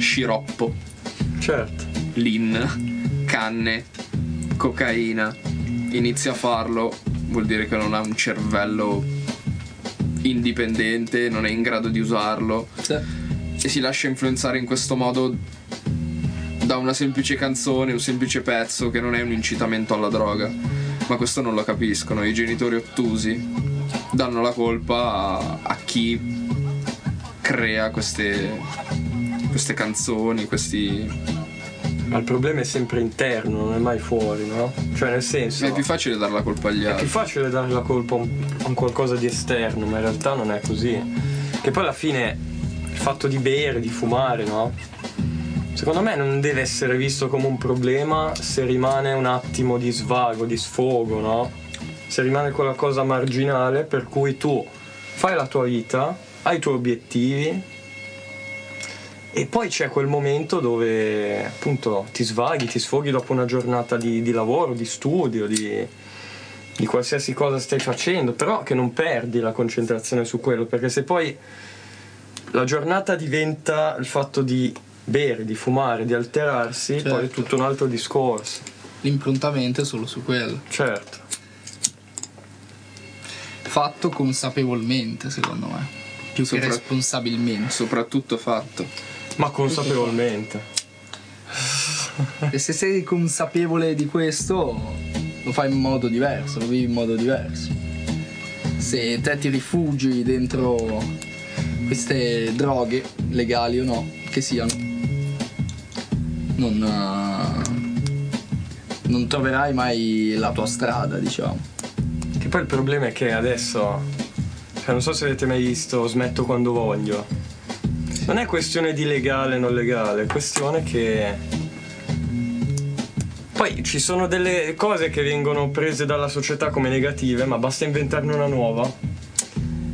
sciroppo, Certo. lin, canne, cocaina, inizia a farlo, vuol dire che non ha un cervello indipendente, non è in grado di usarlo Sì. e si lascia influenzare in questo modo da una semplice canzone, un semplice pezzo che non è un incitamento alla droga. Ma questo non lo capiscono, i genitori ottusi danno la colpa a, a chi crea queste, queste canzoni, questi... Ma il problema è sempre interno, non è mai fuori, no? Cioè nel senso. È più facile dare la colpa agli È più altri. facile dare la colpa a un, a un qualcosa di esterno, ma in realtà non è così. Che poi alla fine il fatto di bere, di fumare, no? Secondo me non deve essere visto come un problema se rimane un attimo di svago, di sfogo, no? Se rimane quella cosa marginale per cui tu fai la tua vita, hai i tuoi obiettivi e poi c'è quel momento dove appunto ti svaghi, ti sfoghi dopo una giornata di, di lavoro, di studio, di, di qualsiasi cosa stai facendo, però che non perdi la concentrazione su quello, perché se poi la giornata diventa il fatto di bere, di fumare, di alterarsi, Certo. poi è tutto un altro discorso. L'improntamento è solo su quello. Certo. Fatto consapevolmente, secondo me. Più che responsabilmente. Soprattutto fatto. Ma consapevolmente. E se sei consapevole di questo, lo fai in modo diverso, lo vivi in modo diverso. Se te ti rifugi dentro queste droghe, legali o no, che siano, non, eh, non troverai mai la tua strada, diciamo. Che poi il problema è che adesso, cioè non so se avete mai visto Smetto quando voglio. Non è questione di legale o non legale, è questione che... Poi ci sono delle cose che vengono prese dalla società come negative, ma basta inventarne una nuova.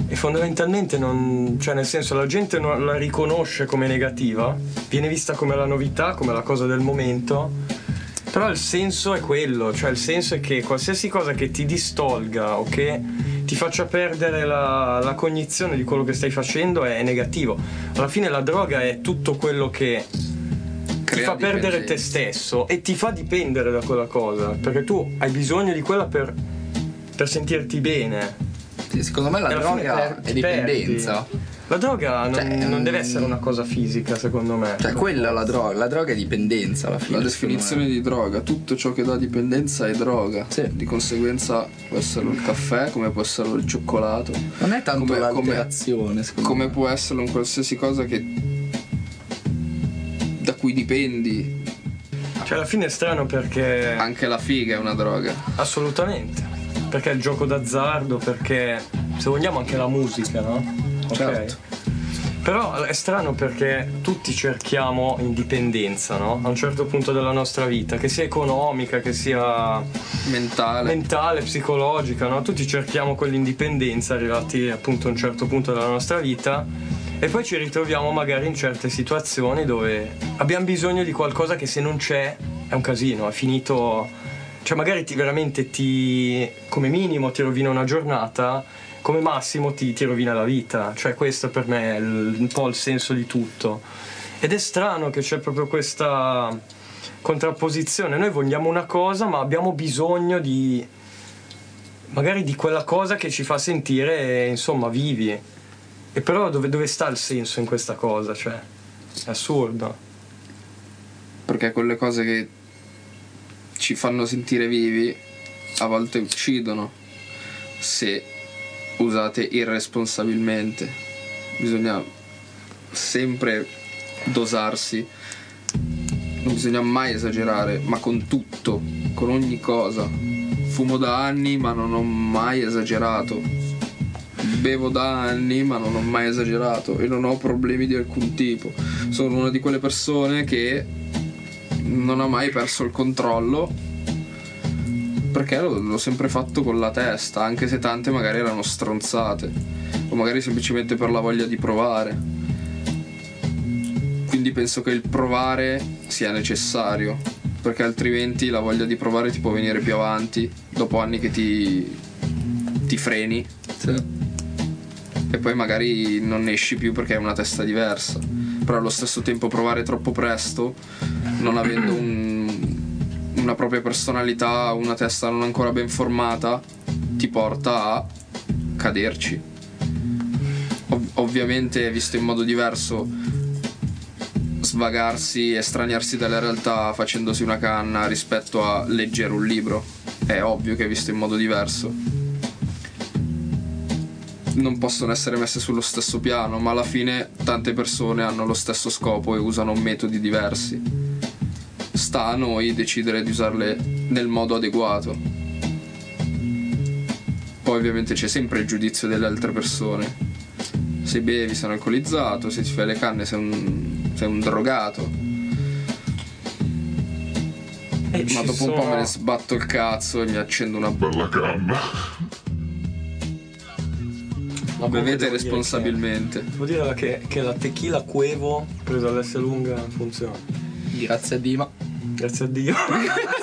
E fondamentalmente non. cioè nel senso la gente non la riconosce come negativa, viene vista come la novità, come la cosa del momento. Però il senso è quello, cioè il senso è che qualsiasi cosa che ti distolga o che ti faccia perdere la, la cognizione di quello che stai facendo è negativo. Alla fine la droga è tutto quello che ti fa perdere te dipendenza. stesso e ti fa dipendere da quella cosa, perché tu hai bisogno di quella per, per sentirti bene. Secondo me la droga per- è ti perdi. La droga non, Cioè, non deve essere una cosa fisica, secondo me. Cioè, quella è la droga. La droga è dipendenza alla fine. La definizione di droga, tutto ciò che dà dipendenza è droga. Sì. Di conseguenza può essere il caffè, come può essere il cioccolato, Non è tanto come- l'alterazione, secondo come me. può essere un qualsiasi cosa che da cui dipendi. Cioè, alla fine è strano perché. Anche la figa è una droga. Assolutamente. Perché il gioco d'azzardo, perché se vogliamo anche la musica, no? Certo. Però è strano perché tutti cerchiamo indipendenza, no? A un certo punto della nostra vita, che sia economica, che sia Mentale. mentale, psicologica, no? Tutti cerchiamo quell'indipendenza arrivati appunto a un certo punto della nostra vita e poi ci ritroviamo magari in certe situazioni dove abbiamo bisogno di qualcosa che se non c'è è un casino, è finito, cioè magari ti veramente ti, come minimo ti rovina una giornata, come massimo ti, ti rovina la vita, cioè questo per me è il- un po' il senso di tutto. Ed è strano che c'è proprio questa contrapposizione. Noi vogliamo una cosa, ma abbiamo bisogno di. magari di quella cosa che ci fa sentire, insomma, vivi. E però dove, dove sta il senso in questa cosa? Cioè, è assurdo. Perché quelle cose che ci fanno sentire vivi a volte uccidono se usate irresponsabilmente. Bisogna sempre dosarsi. Non bisogna mai esagerare, ma con tutto, con ogni cosa. Fumo da anni, ma non ho mai esagerato. Bevo da anni, ma non ho mai esagerato e non ho problemi di alcun tipo. Sono una di quelle persone che non ha mai perso il controllo perché l'ho, sempre fatto con la testa, anche se tante magari erano stronzate o magari semplicemente per la voglia di provare. Quindi penso che il provare sia necessario, perché altrimenti la voglia di provare ti può venire più avanti dopo anni che ti, ti freni Sì. e poi magari non ne esci più perché hai una testa diversa. però allo stesso tempo provare troppo presto, non avendo un- una propria personalità, una testa non ancora ben formata, ti porta a caderci. Ov- ovviamente, visto in modo diverso, svagarsi, estraniarsi dalla realtà facendosi una canna rispetto a leggere un libro, è ovvio che è visto in modo diverso non possono essere messe sullo stesso piano, ma alla fine tante persone hanno lo stesso scopo e usano metodi diversi. Sta a noi decidere di usarle nel modo adeguato. Poi ovviamente c'è sempre il giudizio delle altre persone. Se bevi sei un alcolizzato, se ti fai le canne sei un, sei un drogato. E Ma dopo un po' sono- me ne sbatto il cazzo e mi accendo una Bella canna. No, Bevete devo dire responsabilmente. che- Devo dire che, che la tequila Cuevo presa all'S lunga funziona. Grazie a Dima. Grazie a Dio.